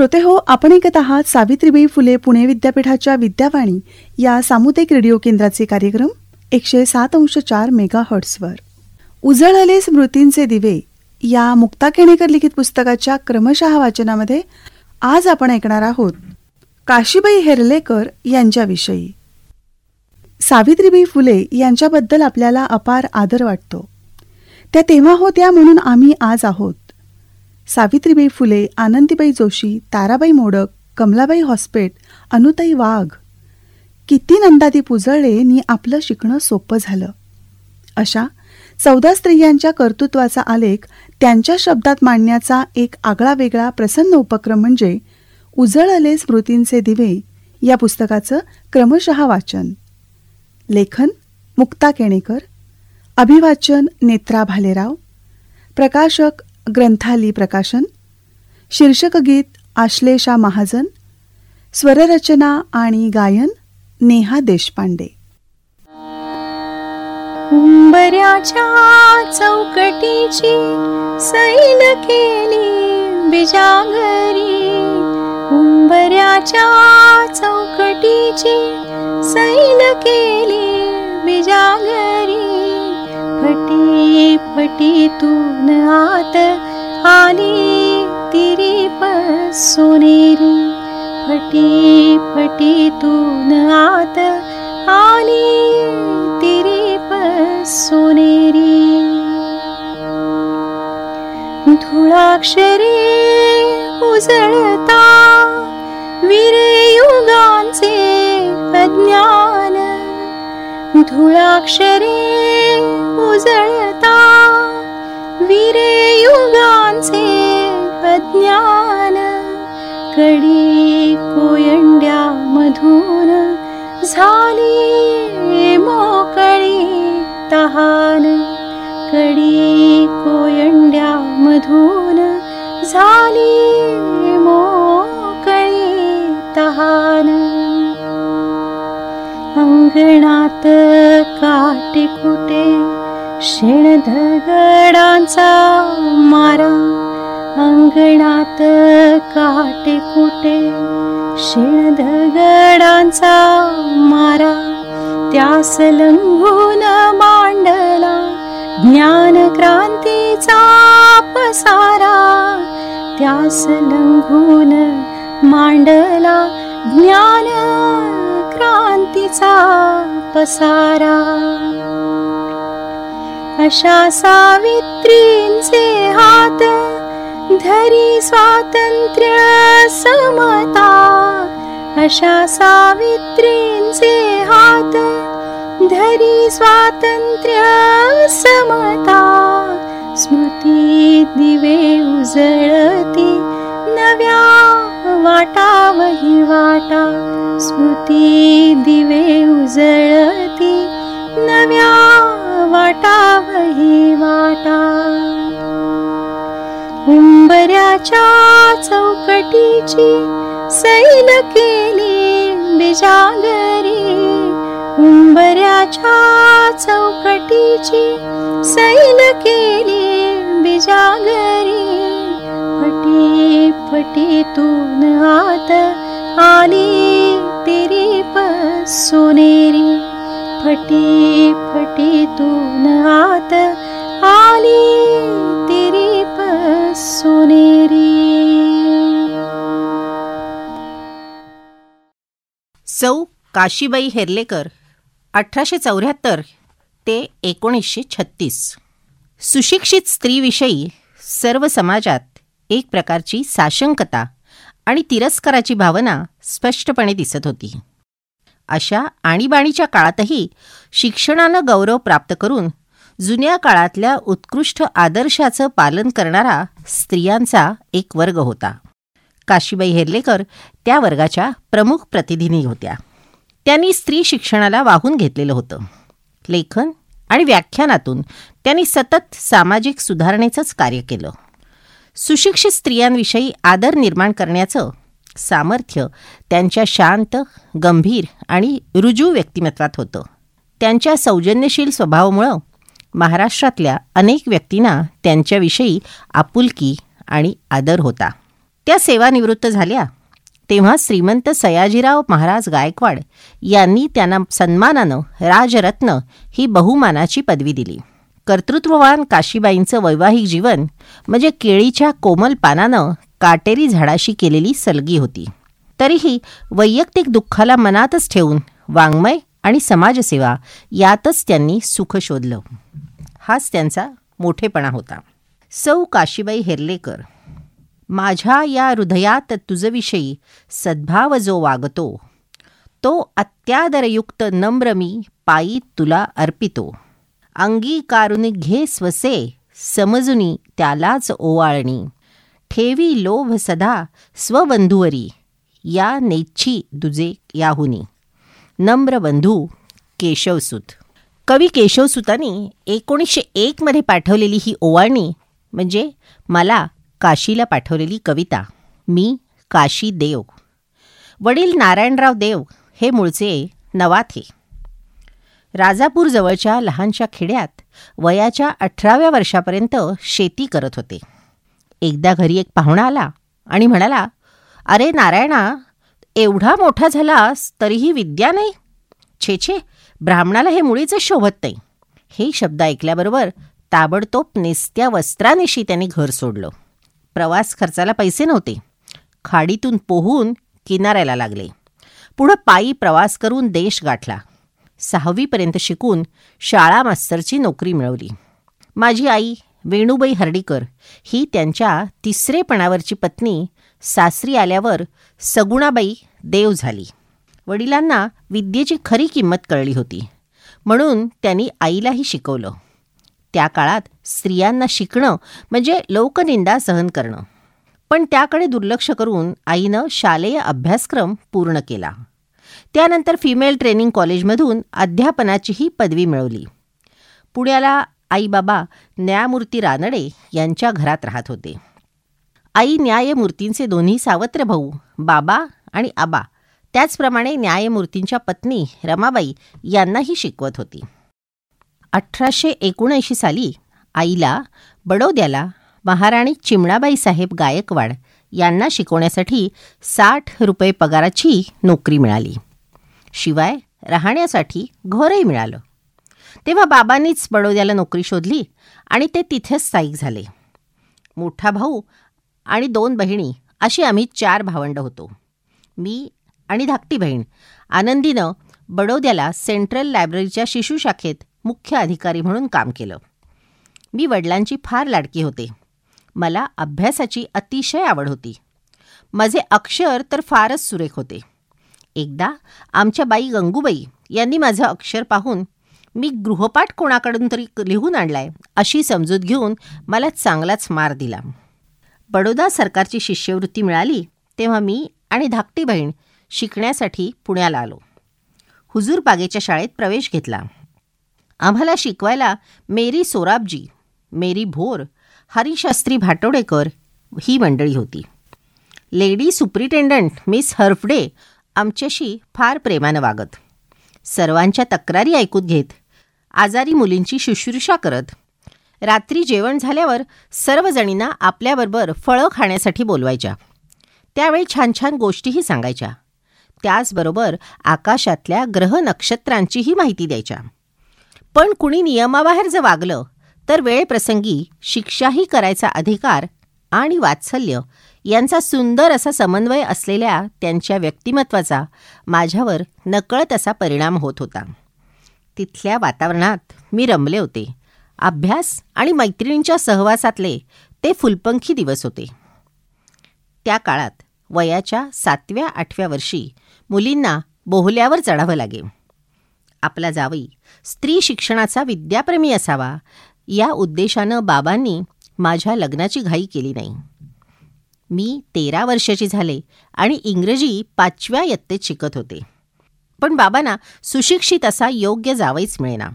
श्रोते हो आपण ऐकत आहात सावित्रीबाई फुले पुणे विद्यापीठाच्या विद्यावाणी या सामुदायिक रेडिओ केंद्राचे कार्यक्रम एकशे सात अंश चार मेगा हर्ट्सवर उजळले स्मृतींचे दिवे या मुक्ता केणेकर लिखित पुस्तकाच्या क्रमशः वाचनामध्ये आज आपण ऐकणार आहोत काशीबाई हेरलेकर यांच्याविषयी. सावित्रीबाई फुले यांच्याबद्दल आपल्याला अपार आदर वाटतो. त्या तेव्हा होत्या म्हणून आम्ही आज आहोत. सावित्रीबाई फुले आनंदीबाई जोशी ताराबाई मोडक कमलाबाई हॉस्पेट अनुताई वाघ. किती नंदादी पुजळले नी आपलं शिकणं सोपं झालं. अशा चौदा स्त्रियांच्या कर्तृत्वाचा आलेख त्यांच्या शब्दात मांडण्याचा एक आगळा वेगळा प्रसन्न उपक्रम म्हणजे उजळले स्मृतींचे दिवे या पुस्तकाचं क्रमशः वाचन. लेखन मुक्ता केणेकर अभिवाचन नेत्रा भालेराव प्रकाशक ग्रंथाली प्रकाशन शीर्षक गीत आश्लेषा महाजन स्वररचना आणि गायन नेहा देशपांडे. उंबऱ्याच्या चौकटीची सैल केली बिजागरी. उंबऱ्याच्या चौकटीची सैल केली बिजागरी. फटी फटी फटीतून आत आली तिरीप सोनेरी धुळाक्षरे उजळता विरयुगांचे अज्ञान धुळाक्षरे उजळता विरयुगांचे अज्ञान कडी कोयंड्या मधून झाली मोकळी तहान कडी कोयंड्या मधून झाली अङ्गण काट कुटे शेण धारा अङ्गण काट कुटे शेण धारा त्यास लघुन मडला ज्ञानक्रति पसारा. त्यास लघुन मांडला ज्ञान क्रांतीचा पसारा. अशा सावित्रींचे हात धरी स्वातंत्र्य समता. अशा सावित्रींचे हात धरी स्वातंत्र्य समता. स्मृती दिवे उजळती नव्या वाटावही वाटा स्मृती दिवे उजळती नव्या वाटावही वाटा. उंबऱ्याच्या चौकटीची सैल केली बिजागरी. उंबऱ्याच्या चौकटीची सैल केली बिजागरी फटीतून आत आली तिरीप सोनेरी. फटी फटीतून आत आली तिरीप सोनेरी. सौ काशीबाई हेर्लेकर अठराशे चौऱ्याहत्तर ते एकोणीसशे छत्तीस. सुशिक्षित स्त्रीविषयी सर्व समाजात एक प्रकारची साशंकता आणि तिरस्काराची भावना स्पष्टपणे दिसत होती. अशा आणीबाणीच्या काळातही शिक्षणानं गौरव प्राप्त करून जुन्या काळातल्या उत्कृष्ट आदर्शाचं पालन करणारा स्त्रियांचा एक वर्ग होता. काशीबाई हेर्लेकर त्या वर्गाच्या प्रमुख प्रतिनिधी होत्या. त्यांनी स्त्री शिक्षणाला वाहून घेतलेलं होतं. लेखन आणि व्याख्यानातून त्यांनी सतत सामाजिक सुधारणेचंच कार्य केलं. सुशिक्षित स्त्रियांविषयी आदर निर्माण करण्याचं सामर्थ्य त्यांच्या शांत गंभीर आणि रुजू व्यक्तिमत्वात होतं. त्यांच्या सौजन्यशील स्वभावामुळं महाराष्ट्रातल्या अनेक व्यक्तींना त्यांच्याविषयी आपुलकी आणि आदर होता. त्या सेवानिवृत्त झाल्या. तेव्हा श्रीमंत सयाजीराव महाराज गायकवाड यांनी त्यांना सन्मानानं राजरत्न ही बहुमानाची पदवी दिली. कर्तृत्ववान काशीबाईंचं वैवाहिक जीवन म्हणजे केळीच्या कोमल पानानं काटेरी झाडाशी केलेली सलगी होती. तरीही वैयक्तिक दुःखाला मनातच ठेवून वाङ्मय आणि समाजसेवा यातच त्यांनी सुख शोधलं. हाच त्यांचा मोठेपणा होता. सौ काशीबाई हेर्लेकर माझ्या या हृदयात तुझविषयी सद्भाव जो वागतो तो अत्यादरयुक्त नम्र मी पायी तुला अर्पितो. अंगीकारून घे स्वसे समजुनी त्यालाच ओवाळणी. ठेवी लोभ सदा स्वबंधुवरी या नेच्छी दुजे याहुनी. नम्र बंधू केशवसूत. कवी केशवसुतांनी एकोणीसशे एकमध्ये पाठवलेली ही ओवाळणी म्हणजे मला काशीला पाठवलेली कविता. मी काशी देव वडील नारायणराव देव हे मूळचे नवाथे. राजापूर जवळच्या लहानशा खेड्यात वयाच्या अठराव्या वर्षापर्यंत शेती करत होते. एकदा घरी एक पाहुणा आला आणि म्हणाला अरे नारायणा एवढा मोठा झालास तरीही विद्या नाही. छे छे ब्राह्मणाला हे मुळीच शोभत नाही. हे शब्द ऐकल्याबरोबर ताबडतोब नेसत्या वस्त्रानिशी त्यांनी घर सोडलं. प्रवास खर्चाला पैसे नव्हते. खाडीतून पोहून किनाऱ्याला लागले. पुढं पायी प्रवास करून देश गाठला. सहावीपर्यंत शिकून शाळा मास्तरची नोकरी मिळवली. माझी आई वेणूबाई हर्डीकर ही त्यांच्या तिसरेपणावरची पत्नी सासरी आल्यावर सगुणाबाई देव झाली. वडिलांना विद्येची खरी किंमत कळली होती. म्हणून त्यांनी आईलाही शिकवलं. त्या काळात स्त्रियांना शिकणं म्हणजे लोकनिंदा सहन करणं. पण त्याकडे दुर्लक्ष करून आईनं शालेय अभ्यासक्रम पूर्ण केला. त्यानंतर फिमेल ट्रेनिंग कॉलेजमधून अध्यापनाचीही पदवी मिळवली. पुण्याला आईबाबा न्यायमूर्ती रानडे यांच्या घरात राहत होते. आई न्यायमूर्तींचे दोन्ही सावत्र भाऊ बाबा आणि आबा त्याचप्रमाणे न्यायमूर्तींच्या पत्नी रमाबाई यांनाही शिकवत होती. अठराशे एकोणऐंशी साली आईला बडोद्याला महाराणी चिमणाबाई साहेब गायकवाड यांना शिकवण्यासाठी साठ रुपये पगाराची नोकरी मिळाली. शिवाय राहण्यासाठी घरही मिळालं. तेव्हा बाबांनीच बडोद्याला नोकरी शोधली आणि ते तिथेच स्थायिक झाले. मोठा भाऊ आणि दोन बहिणी अशी आम्ही चार भावंड होतो. मी आणि धाकटी बहीण. आनंदीनं बडोद्याला सेंट्रल लायब्ररीच्या शिशुशाखेत मुख्य अधिकारी म्हणून काम केलं. मी वडिलांची फार लाडकी होते. मला अभ्यासाची अतिशय आवड होती. माझे अक्षर तर फारच सुरेख होते. एकदा आमच्या बाई गंगूबाई यांनी माझं अक्षर पाहून मी गृहपाठ कोणाकडून तरी लिहून आणलाय अशी समजूत घेऊन मला चांगलाच मार दिला. बडोदा सरकारची शिष्यवृत्ती मिळाली तेव्हा मी आणि धाकटी बहीण शिकण्यासाठी पुण्याला आलो. हुजूर बागेच्या शाळेत प्रवेश घेतला. आम्हाला शिकवायला मेरी सोराबजी मेरी भोर हरिशास्त्री भाटोडेकर ही मंडळी होती. लेडी सुप्रिटेंडंट मिस हर्फडे आमच्याशी फार प्रेमानं वागत. सर्वांच्या तक्रारी ऐकून घेत आजारी मुलींची शुश्रूषा करत रात्री जेवण झाल्यावर सर्वजणींना आपल्याबरोबर फळं खाण्यासाठी बोलवायच्या. त्यावेळी छान छान गोष्टीही सांगायच्या. त्याचबरोबर आकाशातल्या ग्रह नक्षत्रांचीही माहिती द्यायच्या. पण कुणी नियमाबाहेर जर वागलं तर वेळप्रसंगी शिक्षाही करायचा अधिकार आणि वात्सल्य यांचा सुंदर असा समन्वय असलेल्या त्यांच्या व्यक्तिमत्वाचा माझ्यावर नकळत असा परिणाम होत होता. तिथल्या वातावरणात मी रमले होते. अभ्यास आणि मैत्रिणींच्या सहवासातले ते फुलपंखी दिवस होते. त्या काळात वयाच्या सातव्या आठव्या वर्षी मुलींना बोहल्यावर चढावं लागे. आपला जावई स्त्री शिक्षणाचा विद्याप्रेमी असावा या उद्देशानं बाबांनी माझ्या लग्नाची घाई केली नाही. मी तेरा वर्षाची झाले आणि इंग्रजी पाचव्या यत्तेत शिकत होते. पण बाबांना सुशिक्षित असा योग्य जावईच मिळेना.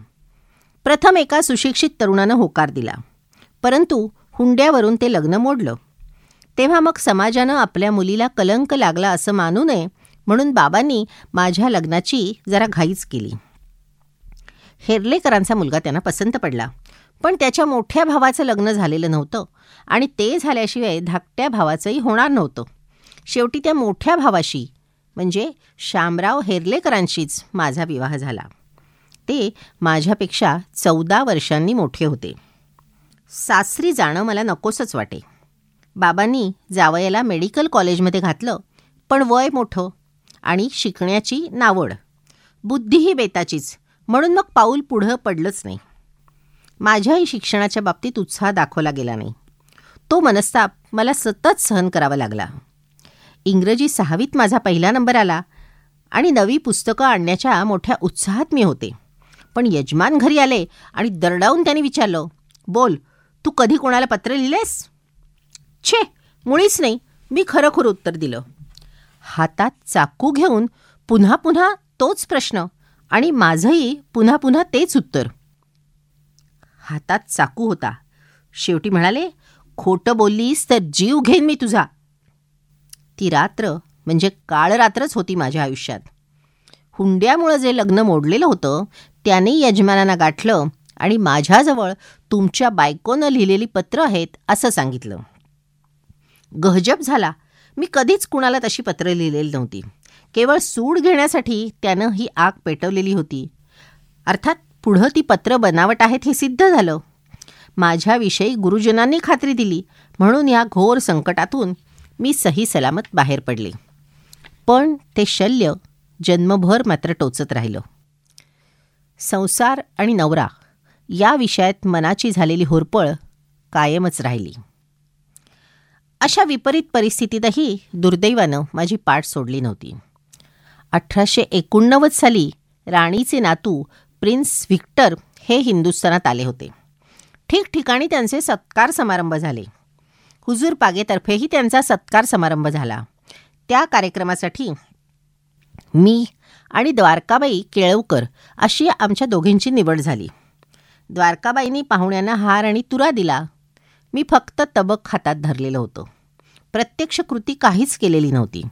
प्रथम एका सुशिक्षित तरुणानं होकार दिला. परंतु हुंड्यावरून ते लग्न मोडलं. तेव्हा मग समाजानं आपल्या मुलीला कलंक लागला असं मानू नये म्हणून बाबांनी माझ्या लग्नाची जरा घाईच केली. हेर्लेकरांचा मुलगा त्यांना पसंत पडला. पण त्याच्या मोठ्या भावाचं लग्न झालेलं नव्हतं आणि ते झाल्याशिवाय धाकट्या भावाचंही होणार नव्हतं. शेवटी त्या मोठ्या भावाशी म्हणजे शामराव हेर्लेकरांशीच माझा विवाह झाला. ते माझ्यापेक्षा चौदा वर्षांनी मोठे होते. सासरी जाणं मला नकोसच वाटे. बाबांनी जावयाला मेडिकल कॉलेजमध्ये घातलं पण वय मोठं आणि शिकण्याची नावड. बुद्धीही बेताचीच म्हणून मग पाऊल पुढं पडलंच नाही. माझ्याही शिक्षणाच्या बाबतीत उत्साह दाखवला गेला नाही. तो मनस्ताप मला सतत सहन करावा लागला. इंग्रजी सहावीत माझा पहिला नंबर आला आणि नवी पुस्तकं आणण्याच्या मोठ्या उत्साहात मी होते. पण यजमान घरी आले आणि दरडावून त्याने विचारलं बोल तू कधी कोणाला पत्र लिहिलेस? छे मुळीच नाही. मी खरोखर उत्तर दिलं. हातात चाकू घेऊन पुन्हा पुन्हा तोच प्रश्न आणि माझंही पुन्हा पुन्हा तेच उत्तर. हातात चाकू होता. शेवटी म्हणाले खोटं बोललीस तर जीव घेईन मी तुझा. ती रात्र म्हणजे काळ रात्रच होती माझ्या आयुष्यात. हुंड्यामुळं जे लग्न मोडलेलं होतं त्याने यजमानांना गाठलं आणि माझ्याजवळ तुमच्या बायकोनं लिहिलेली पत्र आहेत असं सांगितलं. गहजब झाला. मी कधीच कुणाला तशी पत्रं लिहिलेली नव्हती. केवळ सूड घेण्यासाठी त्यानं ही आग पेटवलेली होती. अर्थात पुढं ती पत्र बनावट आहेत हे सिद्ध झालं. माझ्याविषयी गुरुजनांनी खात्री दिली म्हणून या घोर संकटातून मी सही सलामत बाहेर पडले. पण ते शल्य जन्मभर मात्र टोचत राहिलं. संसार आणि नवरा या विषयात मनाची झालेली होरपळ कायमच राहिली. अशा विपरीत परिस्थितीतही दुर्दैवानं माझी पाठ सोडली नव्हती. अठराशे एकोणनव्वद साली राणीचे नातू प्रिन्स व्हिक्टर हे हिंदुस्थानात आले होते. ठिकठिकाणी त्यांचे सत्कार समारंभ झाले. हुजूर पागेतर्फेही त्यांचा सत्कार समारंभ झाला. त्या कार्यक्रमासाठी मी आणि द्वारकाबाई केळवकर अशी आमच्या दोघींची निवड झाली. द्वारकाबाईंनी पाहुण्यांना हार आणि तुरा दिला. मी फक्त तबक हातात धरलेलं होतं. प्रत्यक्ष कृती काहीच केलेली नव्हती.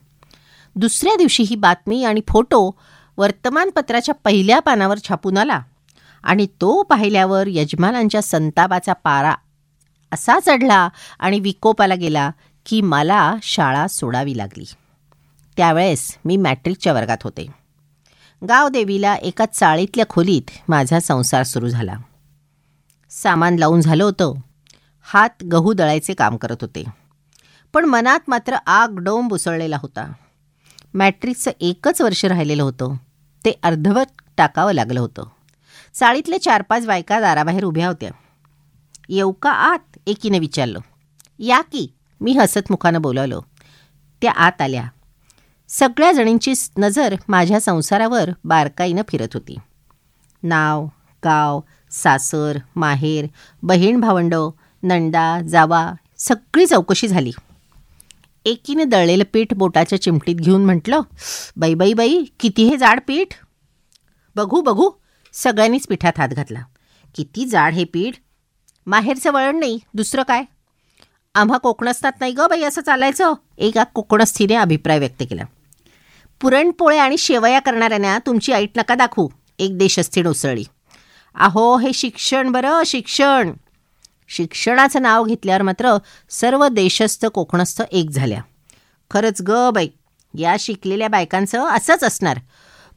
दुसऱ्या दिवशी ही बातमी आणि फोटो वर्तमानपत्राच्या पहिल्या पानावर छापून आला. आणि तो पाहिल्यावर यजमानांच्या संतापाचा पारा असा चढला आणि विकोपाला गेला की मला शाळा सोडावी लागली. त्यावेळेस मी मॅट्रिकच्या वर्गात होते. गावदेवीला एका चाळीतल्या खोलीत माझा संसार सुरू झाला. सामान लावून झालं होतं. हात गहू दळायचे काम करत होते. पण मनात मात्र आग डोंब उसळलेला होता. मॅट्रिकचं एकच वर्ष राहिलेलं होतं. ते अर्धवट टाकावं लागलं होतं. चाळीतल्या चार पाच बायका दाराबाहेर उभ्या होत्या. येऊ का आत एकीने विचारलं या की? मी हसत मुखानं बोलावलं. त्या आत आल्या. सगळ्या जणींची नजर माझ्या संसारावर बारकाईनं फिरत होती. नाव गाव सासर माहेर बहीण भावंड नंडा जावा सगळी चौकशी झाली. एकीने दळलेलं पीठ बोटाच्या चिमटीत घेऊन म्हटलं बाई बाई बाई किती हे जाड पीठ? बघू बघू. सगळ्यांनीच पिठात हात घातला. किती जाड हे पीठ? माहेरचं वळण नाही दुसरं काय? आम्हा कोकणस्थात नाही ग बाई असं चालायचं. एका कोकणस्थीने अभिप्राय व्यक्त केला. पुरणपोळे आणि शेवया करणाऱ्यांना तुमची ऐट नका दाखवू. एक देशस्थीण उसळली अहो हे शिक्षण बरं शिक्षण. शिक्षणाचं नाव घेतल्यावर मात्र सर्व देशस्थ कोकणस्थ एक झाल्या. खरंच ग बाई या शिकलेल्या बायकांचं असंच असणार.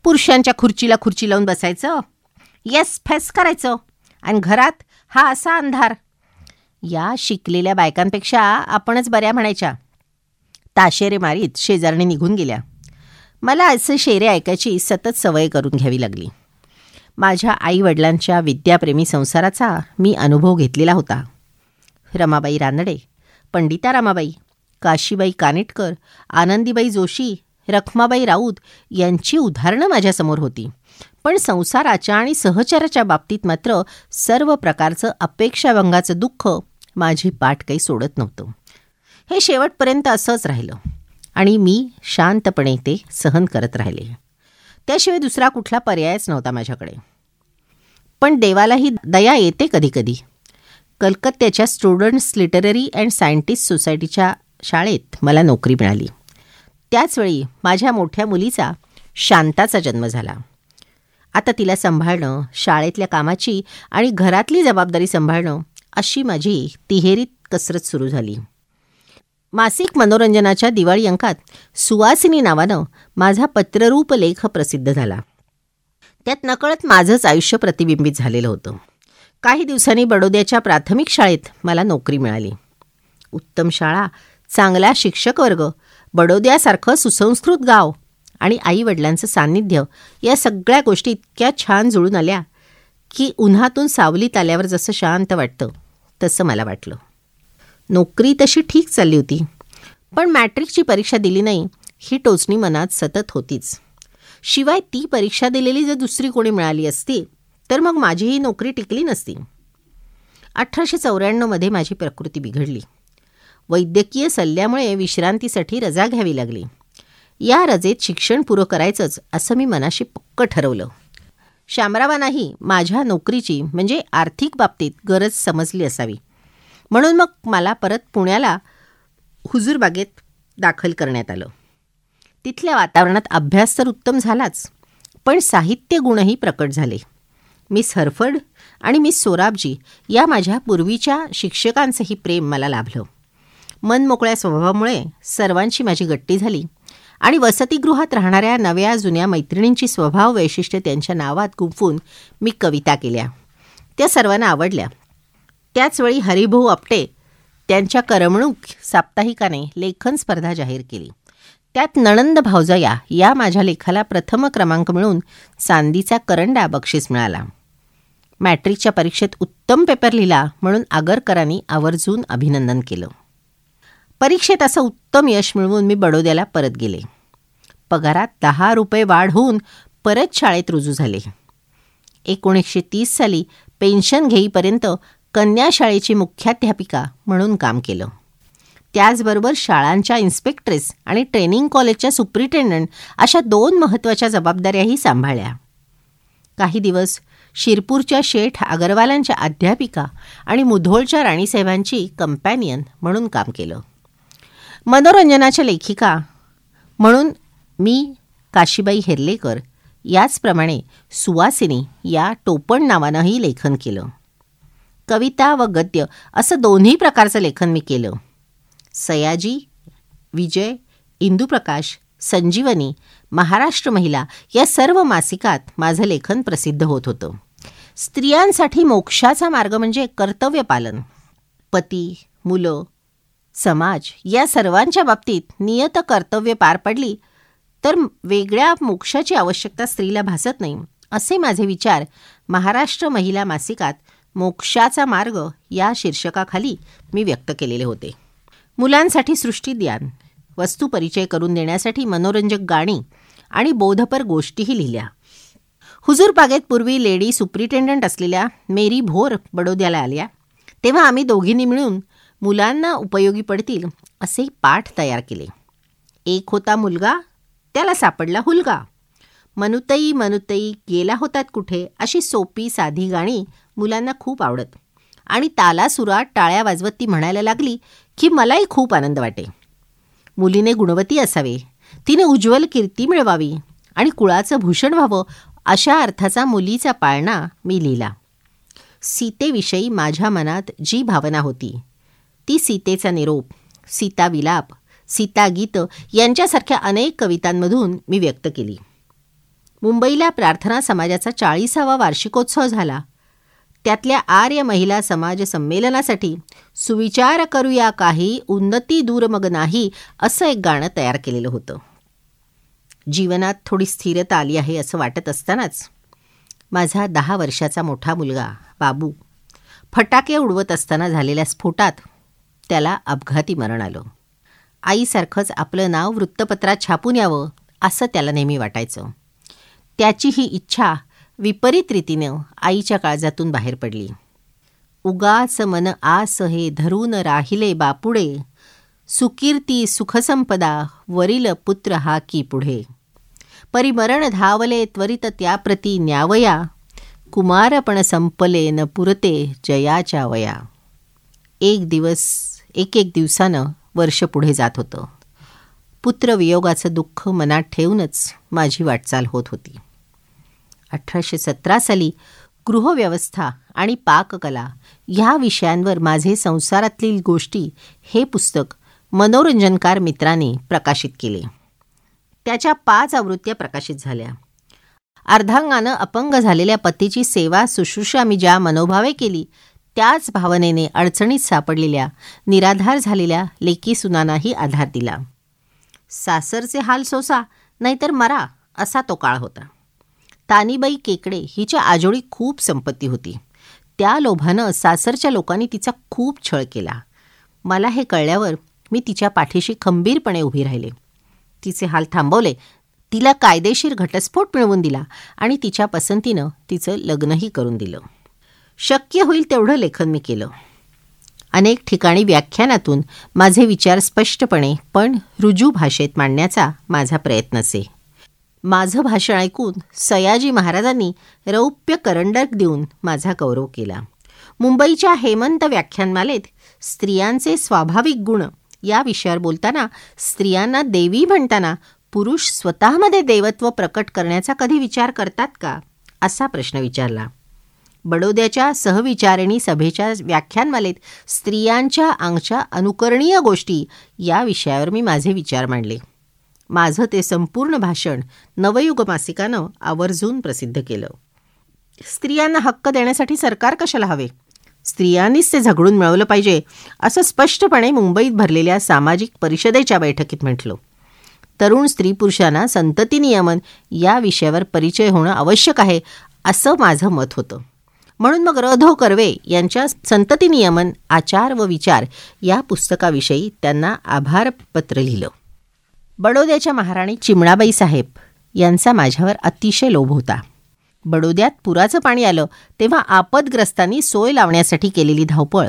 पुरुषांच्या खुर्चीला खुर्ची लावून बसायचं. येस फेस करायचं. आणि घरात हा असा अंधार. या शिकलेल्या बायकांपेक्षा आपणच बऱ्या म्हणायच्या. ताशेरे मारीत शेजारने निघून गेल्या. मला असे शेरे ऐकायची सतत सवय करून घ्यावी लागली. माझ्या आईवडिलांच्या विद्याप्रेमी संसाराचा मी अनुभव घेतलेला होता. रमाबाई रानडे पंडिता रामाबाई काशीबाई कानेटकर आनंदीबाई जोशी रखमाबाई राऊत यांची उदाहरणं माझ्यासमोर होती. पण संसाराच्या आणि सहचाराच्या बाबतीत मात्र सर्व प्रकारचं अपेक्षाभंगाचं दुःख माझी पाठ काही सोडत नव्हतं. हे शेवटपर्यंत असंच राहिलं आणि मी शांतपणे ते सहन करत राहिले. त्याशिवाय दुसरा कुठला पर्यायच नव्हता माझ्याकडे. पण देवालाही दया येते कधीकधी. कलकत्त्याच्या स्टुडंट्स लिटररी अँड सायंटिस्ट सोसायटीच्या शाळेत मला नोकरी मिळाली. त्याचवेळी माझ्या मोठ्या मुलीचा शांताचा जन्म झाला. आता तिला सांभाळणं शाळेतल्या कामाची आणि घरातली जबाबदारी सांभाळणं अशी माझी तिहेरीत कसरत सुरू झाली. मासिक मनोरंजनाच्या दिवाळी अंकात सुवासिनी नावानं माझा पत्ररूप लेख प्रसिद्ध झाला. त्यात नकळत माझंच आयुष्य प्रतिबिंबित झालेलं होतं. काही दिवसांनी बडोद्याच्या प्राथमिक शाळेत मला नोकरी मिळाली. उत्तम शाळा चांगला शिक्षक वर्ग बडोद्यासारखं सुसंस्कृत गाव आणि आईवडिलांचं सान्निध्य या सगळ्या गोष्टी इतक्या छान जुळून आल्या की उन्हातून सावलीत आल्यावर जसं शांत वाटतं तसं मला वाटलं. नोकरी तशी ठीक चालली होती. पण मॅट्रिकची परीक्षा दिली नाही ही टोचणी मनात सतत होतीच. शिवाय ती परीक्षा दिलेली जर दुसरी कोणी मिळाली असती तर मग माझी ही नोकरी टिकली नसती. अठराशे चौऱ्याण्णवमध्ये माझी प्रकृती बिघडली. वैद्यकीय सल्ल्यामुळे विश्रांतीसाठी रजा घ्यावी लागली. या रजेत शिक्षण पुरं करायचंच असं मी मनाशी पक्क ठरवलं. श्यामरावांनाही माझ्या नोकरीची म्हणजे आर्थिक बाबतीत गरज समजली असावी. म्हणून मग मला परत पुण्याला हुजूरबागेत दाखल करण्यात आलं. तिथल्या वातावरणात अभ्यास तर उत्तम झालाच पण साहित्य गुणही प्रकट झाले. मिस हरफर्ड आणि मिस सोराबजी या माझ्या पूर्वीच्या शिक्षकांचंही प्रेम मला लाभलं. मनमोकळ्या स्वभावामुळे सर्वांची माझी गट्टी झाली आणि वसतिगृहात राहणाऱ्या नव्या जुन्या मैत्रिणींची स्वभाव वैशिष्ट्य त्यांच्या नावात गुंफून मी कविता केल्या. त्या सर्वांना आवडल्या. त्याचवेळी हरिभाऊ आपटे त्यांच्या करमणूक साप्ताहिकाने लेखन स्पर्धा जाहीर केली. त्यात नणंद भावजया या माझ्या लेखाला प्रथम क्रमांक मिळून चांदीचा करंडा बक्षीस मिळाला. मॅट्रिकच्या परीक्षेत उत्तम पेपर लिहिला म्हणून आगरकरांनी आवर्जून अभिनंदन केलं. परीक्षेत असं उत्तम यश मिळवून मी बडोद्याला परत गेले. पगारात दहा रुपये वाढ होऊन परत शाळेत रुजू झाले. एकोणीसशे तीस साली पेन्शन घेईपर्यंत कन्या शाळेची मुख्याध्यापिका म्हणून काम केलं. त्याचबरोबर शाळांच्या इन्स्पेक्ट्रेस आणि ट्रेनिंग कॉलेजच्या सुप्रिटेंडंट अशा दोन महत्त्वाच्या जबाबदाऱ्याही सांभाळल्या. काही दिवस शिरपूरच्या शेठ अगरवालांच्या अध्यापिका आणि मुधोळच्या राणीसाहेबांची कंपॅनियन म्हणून काम केलं. मनोरंजनाच्या लेखिका म्हणून मी काशीबाई हेर्लेकर याचप्रमाणे सुवासिनी या टोपण नावानंही लेखन केलं. कविता व गद्य असं दोन्ही प्रकारचं लेखन मी केलं. सयाजी विजय इंदुप्रकाश संजीवनी महाराष्ट्र महिला या सर्व मासिकात माझं लेखन प्रसिद्ध होत होतं. स्त्रियांसाठी मोक्षाचा मार्ग म्हणजे कर्तव्य पालन. पती मुलं समाज या सर्वांच्या बाबतीत नियत कर्तव्य पार पडली तर वेगळ्या मोक्षाची आवश्यकता स्त्रीला भासत नाही असे माझे विचार महाराष्ट्र महिला मासिकात मोक्षाचा मार्ग या शीर्षकाखाली मी व्यक्त केलेले होते. मुलांसाठी सृष्टीज्ञान वस्तुपरिचय करून देण्यासाठी मनोरंजक गाणी आणि बोधपर गोष्टीही लिहिल्या. हुजूर बागेत पूर्वी लेडी सुप्रिटेंडंट असलेल्या मेरी भोर बडोद्याला आल्या. तेव्हा आम्ही दोघींनी मिळून मुलांना उपयोगी पडतील असे पाठ तयार केले. एक होता मुलगा त्याला सापडला हुलगा. मनुतई मनुतई गेला होतात कुठे? अशी सोपी साधी गाणी मुलांना खूप आवडत. आणि तालासुरात टाळ्या वाजवत ती म्हणायला लागली की मलाही खूप आनंद वाटे. मुलीने गुणवती असावे. तिने उज्ज्वल कीर्ती मिळवावी. आणि कुळाचं भूषण व्हावं अशा अर्थाचा मुलीचा पाळणा मी लिहिला. सीतेविषयी माझ्या मनात जी भावना होती ती सीतेचा निरोप सीता विलाप सीता गीत यांच्यासारख्या अनेक कवितांमधून मी व्यक्त केली. मुंबईला प्रार्थना समाजाचा चाळीसावा वार्षिकोत्सव झाला. त्यातल्या आर्य महिला समाज संमेलनासाठी सुविचार करूया काही उन्नती दूर मग नाही असं एक गाणं तयार केलेलं होतं. जीवनात थोडी स्थिरता आली आहे असं वाटत असतानाच माझा दहा वर्षाचा मोठा मुलगा बाबू फटाके उडवत असताना झालेल्या स्फोटात त्याला अपघाती मरण आलं. आईसारखंच आपलं नाव वृत्तपत्रात छापून यावं असं त्याला नेहमी वाटायचं. त्याची ही इच्छा विपरीत रीतीनं आईच्या काळजातून बाहेर पडली. उगाच मन आस हे धरून राहिले बापुडे. सुकीर्ती सुखसंपदा वरील पुत्र हा की पुढे? परिमरण धावले त्वरित त्याप्रती न्यावया. कुमारपण संपले न पुरते जयाच्या वया. एक दिवस एक एक दिवसानं वर्ष पुढे जात होतं. पुत्रवियोगाचं दुःख मनात ठेवूनच माझी वाटचाल होत होती. अठराशे सतरा साली गृहव्यवस्था आणि पाककला ह्या विषयांवर माझे संसारातील गोष्टी हे पुस्तक मनोरंजनकार मित्राने प्रकाशित केले. त्याच्या पाच आवृत्त्या प्रकाशित झाल्या. अर्धांगानं अपंग झालेल्या पतीची सेवा शुश्रूषा मी ज्या मनोभावे केली त्याच भावनेने अडचणीत सापडलेल्या निराधार झालेल्या लेकी सुनानाही आधार दिला. सासरचे हाल सोसा नाहीतर मरा असा तो काळ होता. तानीबाई केकडे हिच्या आजोळी खूप संपत्ती होती. त्या लोभानं सासरच्या लोकांनी तिचा खूप छळ केला. मला हे कळल्यावर मी तिच्या पाठीशी खंबीरपणे उभी राहिले. तिचे हाल थांबवले. तिला कायदेशीर घटस्फोट मिळवून दिला आणि तिच्या पसंतीनं तिचं लग्नही करून दिलं. शक्य होईल तेवढं लेखन मी केलं. अनेक ठिकाणी व्याख्यानातून माझे विचार स्पष्टपणे पण रुजू भाषेत मांडण्याचा माझा प्रयत्न असे माझं भाषण ऐकून सयाजी महाराजांनी रौप्य करंडक देऊन माझा गौरव केला. मुंबईच्या हेमंत व्याख्यानमालेत स्त्रियांचे स्वाभाविक गुण या विषयावर बोलताना स्त्रियांना देवी म्हणताना पुरुष स्वतःमध्ये देवत्व प्रकट करण्याचा कधी विचार करतात का? असा प्रश्न विचारला. बडोद्याच्या सहविचारिणी सभेच्या व्याख्यानमालेत स्त्रियांच्या अंगच्या अनुकरणीय गोष्टी या विषयावर मी माझे विचार मांडले. माझं ते संपूर्ण भाषण नवयुग मासिकानं आवर्जून प्रसिद्ध केलं. स्त्रियांना हक्क देण्यासाठी सरकार कशाला हवे? स्त्रियांनीच ते झगडून मिळवलं पाहिजे असं स्पष्टपणे मुंबईत भरलेल्या सामाजिक परिषदेच्या बैठकीत म्हटलं. तरुण स्त्री पुरुषांना संतती नियमन या विषयावर परिचय होणं आवश्यक आहे असं माझं मत होतं. म्हणून मग रधो कर्वे यांच्या संतती नियमन आचार व विचार या पुस्तकाविषयी त्यांना आभारपत्र लिहिलं. बडोद्याच्या महाराणी चिमणाबाई साहेब यांचा माझ्यावर अतिशय लोभ होता. बडोद्यात पुराचं पाणी आलं तेव्हा आपदग्रस्तांनी सोय लावण्यासाठी केलेली धावपळ.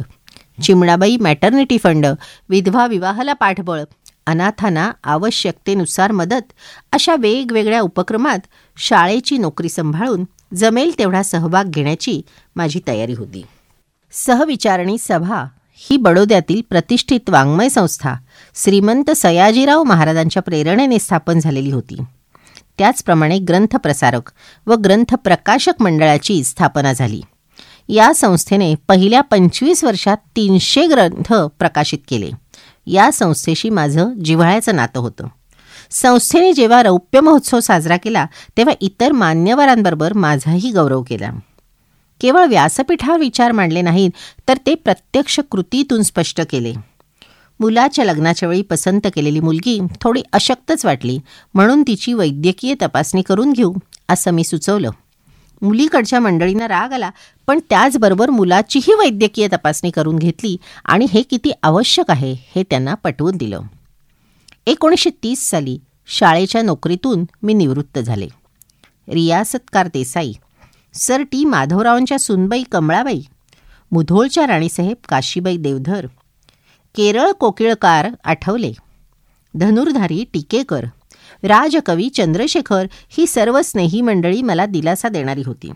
चिमणाबाई मॅटर्निटी फंड विधवा विवाहाला पाठबळ अनाथांना आवश्यकतेनुसार मदत अशा वेगवेगळ्या उपक्रमात शाळेची नोकरी सांभाळून जमेल तेवढा सहभाग घेण्याची माझी तयारी होती. सहविचारणी सभा ही बडोद्यातील प्रतिष्ठित वाङ्मय संस्था श्रीमंत सयाजीराव महाराजांच्या प्रेरणेने स्थापन झालेली होती. त्याचप्रमाणे ग्रंथप्रसारक व ग्रंथ प्रकाशक मंडळाची स्थापना झाली. या संस्थेने पहिल्या पंचवीस वर्षात तीनशे ग्रंथ प्रकाशित केले. या संस्थेशी माझं जिव्हाळ्याचं नातं होतं. संस्थेने जेव्हा रौप्य महोत्सव साजरा केला तेव्हा इतर मान्यवरांबरोबर माझाही गौरव केला. केवळ व्यासपीठावर विचार मांडले नाहीत तर ते प्रत्यक्ष कृतीतून स्पष्ट केले. मुलाच्या लग्नाच्या वेळी पसंत केलेली मुलगी थोडी अशक्तच वाटली म्हणून तिची वैद्यकीय तपासणी करून घेऊ असं मी सुचवलं. मुलीकडच्या मंडळींना राग आला पण त्याचबरोबर मुलाचीही वैद्यकीय तपासणी करून घेतली आणि हे किती आवश्यक आहे हे त्यांना पटवून दिलं. एकोणीसशे तीस साली शाळेच्या नोकरीतून मी निवृत्त झाले. रियासतकार देसाई. सर टी माधवरावांच्या सुनबाई कमळाबाई मुधोळच्या राणीसाहेब काशीबाई देवधर केरळ कोकिळकार आठवले धनुर्धारी टिकेकर राजकवी चंद्रशेखर ही सर्व स्नेही मंडळी मला दिलासा देणारी होती.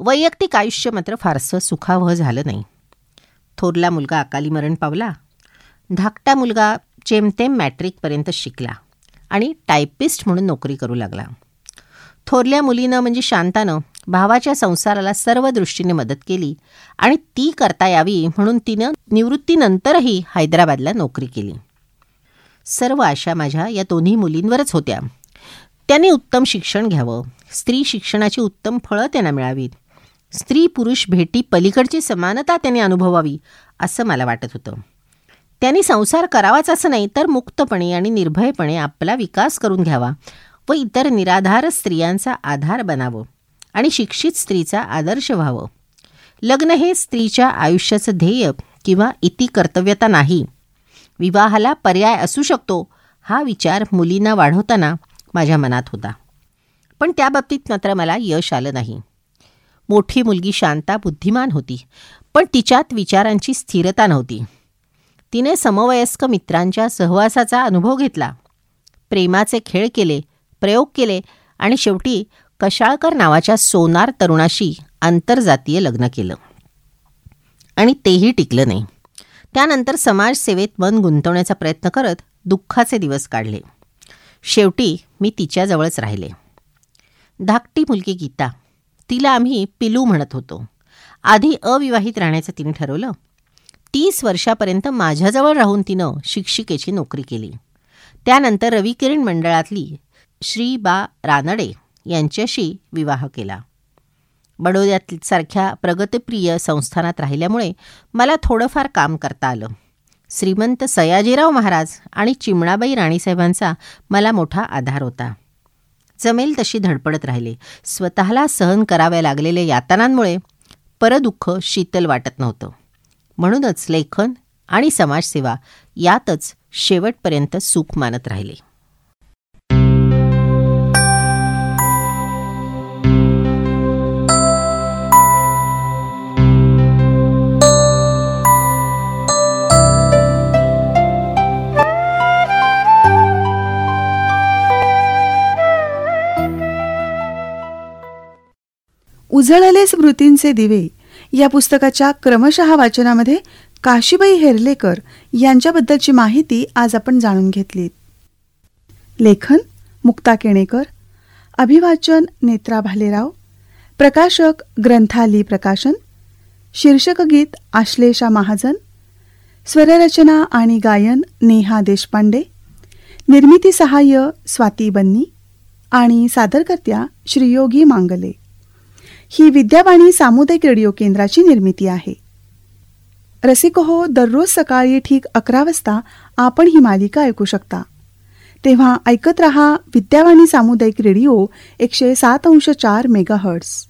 वैयक्तिक आयुष्य मात्र फारसं सुखावह झालं नाही. थोरला मुलगा अकाली मरण पावला. धाकटा मुलगा जेमतेम मॅट्रिकपर्यंत शिकला आणि टायपिस्ट म्हणून नोकरी करू लागला. थोरल्या मुलीनं म्हणजे शांतानं भावाच्या संसाराला सर्व दृष्टीने मदत केली आणि ती करता यावी म्हणून तिनं निवृत्तीनंतरही हैदराबादला नोकरी केली. सर्व आशा माझ्या या दोन्ही मुलींवरच होत्या. त्यांनी उत्तम शिक्षण घ्यावं. स्त्री शिक्षणाची उत्तम फळं त्यांना मिळावीत. स्त्री पुरुष भेटी पलीकडची समानता त्यांनी अनुभवावी असं मला वाटत होतं. त्यांनी संसार करावाच असं नाही तर मुक्तपणे आणि निर्भयपणे आपला विकास करून घ्यावा व इतर निराधार स्त्रियांचा आधार बनावं. आणि शिक्षित स्त्रीचा आदर्श व्हावं. लग्न हे स्त्रीच्या आयुष्याचं ध्येय किंवा इति कर्तव्यता नाही. विवाहाला पर्याय असू शकतो हा विचार मुलींना वाढवताना माझ्या मनात होता. पण त्या बाबतीत मात्र मला यश आलं नाही. मोठी मुलगी शांता बुद्धिमान होती पण तिच्यात विचारांची स्थिरता नव्हती. तिने समवयस्क मित्रांच्या सहवासाचा अनुभव घेतला. प्रेमाचे खेळ केले प्रयोग केले आणि शेवटी कशाळकर नावाच्या सोनार तरुणाशी आंतरजातीय लग्न केलं. आणि तेही टिकलं नाही. त्यानंतर समाजसेवेत मन गुंतवण्याचा प्रयत्न करत दुःखाचे दिवस काढले. शेवटी मी तिच्याजवळच राहिले. धाकटी मुलगी गीता. तिला आम्ही पिलू म्हणत होतो. आधी अविवाहित राहण्याचं तिने ठरवलं. तीस वर्षापर्यंत माझ्याजवळ राहून तिनं शिक्षिकेची नोकरी केली. त्यानंतर रविकिरण मंडळातली श्री बा रानडे यांच्याशी विवाह केला. बडोद्यात सारख्या प्रगतप्रिय संस्थानात राहिल्यामुळे मला थोडंफार काम करता आलं. श्रीमंत सयाजीराव महाराज आणि चिमणाबाई राणीसाहेबांचा मला मोठा आधार होता. जमेल तशी धडपडत राहिले. स्वतःला सहन कराव्या लागलेल्या यातनांमुळे परदुःख शीतल वाटत नव्हतं. म्हणूनच लेखन आणि समाजसेवा यातच शेवटपर्यंत सुख मानत राहिले. उजळले स्मृतींचे दिवे. या पुस्तकाच्या क्रमशः वाचनामध्ये काशीबाई हेर्लेकर यांच्याबद्दलची माहिती आज आपण जाणून घेतली लेखन मुक्ता केणेकर अभिवाचन नेत्रा भालेराव प्रकाशक ग्रंथाली प्रकाशन शीर्षक गीत आश्लेषा महाजन स्वररचना आणि गायन नेहा देशपांडे निर्मिती सहाय्य स्वाती बन्नी आणि सादरकर्त्या श्रीयोगी मांगले. ही विद्यावाणी सामुदायिक रेडिओ केंद्राची निर्मिती आहे. रसिकहो दररोज सकाळी ठीक अकरा वाजता आपण ही मालिका ऐकू शकता. तेव्हा ऐकत रहा विद्यावाणी सामुदायिक रेडिओ एकशे सात अंश चार मेगाहर्ट्स